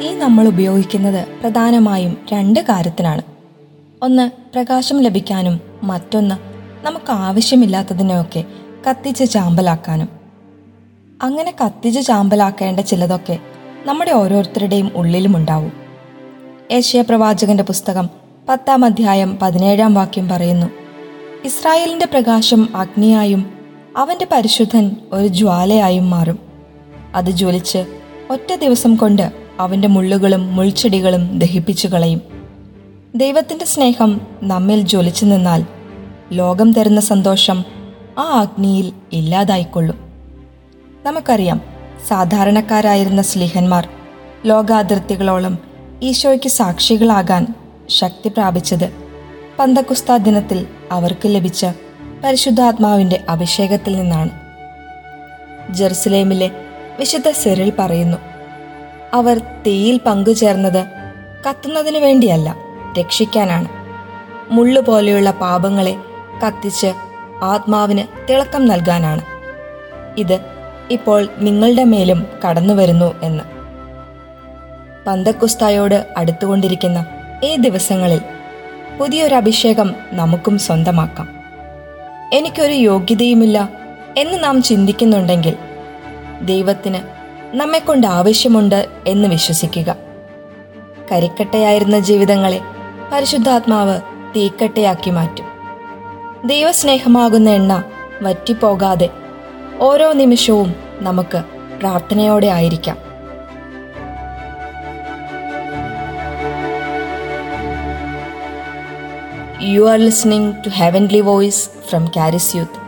തീ നമ്മൾ ഉപയോഗിക്കുന്നത് പ്രധാനമായും രണ്ട് കാര്യത്തിനാണ് ഒന്ന് പ്രകാശം ലഭിക്കാനും മറ്റൊന്ന് നമുക്ക് ആവശ്യമില്ലാത്തതിനെയൊക്കെ കത്തിച്ച് ചാമ്പലാക്കാനും. അങ്ങനെ കത്തിച്ച് ചാമ്പലാക്കേണ്ട ചിലതൊക്കെ നമ്മുടെ ഓരോരുത്തരുടെയും ഉള്ളിലും ഉണ്ടാവും. ഏഷ്യ പ്രവാചകന്റെ പുസ്തകം പത്താം അധ്യായം പതിനേഴാം വാക്യം പറയുന്നു ഇസ്രായേലിന്റെ പ്രകാശം അഗ്നിയായും അവന്റെ പരിശുദ്ധൻ ഒരു ജ്വാലയായും മാറും. അത് ജ്വലിച്ച് ഒറ്റ ദിവസം കൊണ്ട് അവന്റെ മുള്ളുകളും മുൾച്ചെടികളും ദഹിപ്പിച്ചു കളയും. ദൈവത്തിന്റെ സ്നേഹം നമ്മിൽ ജ്വലിച്ചു നിന്നാൽ ലോകം തരുന്ന സന്തോഷം ആ അഗ്നിയിൽ ഇല്ലാതായിക്കൊള്ളും. നമുക്കറിയാം സാധാരണക്കാരായിരുന്ന സ്ലിഹന്മാർ ലോകാതിർത്തികളോളം ഈശോയ്ക്ക് സാക്ഷികളാകാൻ ശക്തി പ്രാപിച്ചത് പന്തക്കുസ്ത ദിനത്തിൽ അവർക്ക് ലഭിച്ച പരിശുദ്ധാത്മാവിന്റെ അഭിഷേകത്തിൽ നിന്നാണ്. ജെറുസലേമിലെ വിശുദ്ധ സെറിൽ പറയുന്നു അവർ തീയിൽ പങ്കുചേർന്നത് കത്തുന്നതിനു വേണ്ടിയല്ല രക്ഷിക്കാനാണ്. മുള്ളു പോലെയുള്ള പാപങ്ങളെ കത്തിച്ച് ആത്മാവിന് തിളക്കം നൽകാനാണ്. ഇത് ഇപ്പോൾ നിങ്ങളുടെ മേലും കടന്നു വരുന്നു എന്ന്. പന്തക്കുസ്തായോട് അടുത്തുകൊണ്ടിരിക്കുന്ന ഈ ദിവസങ്ങളിൽ പുതിയൊരു അഭിഷേകം നമുക്കും സ്വന്തമാക്കാം. എനിക്കൊരു യോഗ്യതയുമില്ല എന്ന് നാം ചിന്തിക്കുന്നുണ്ടെങ്കിൽ ദൈവത്തിന് നമ്മെക്കൊണ്ട് ആവശ്യമുണ്ട് എന്ന് വിശ്വസിക്കുക. കരിക്കട്ടയായിരുന്ന ജീവിതങ്ങളെ പരിശുദ്ധാത്മാവ് തീക്കട്ടയാക്കി മാറ്റും. ദൈവസ്നേഹമാകുന്ന എണ്ണ വറ്റിപ്പോകാതെ ഓരോ നിമിഷവും നമുക്ക് പ്രാർത്ഥനയോടെ ആയിരിക്കാം. You are listening to heavenly voice from Charis Youth.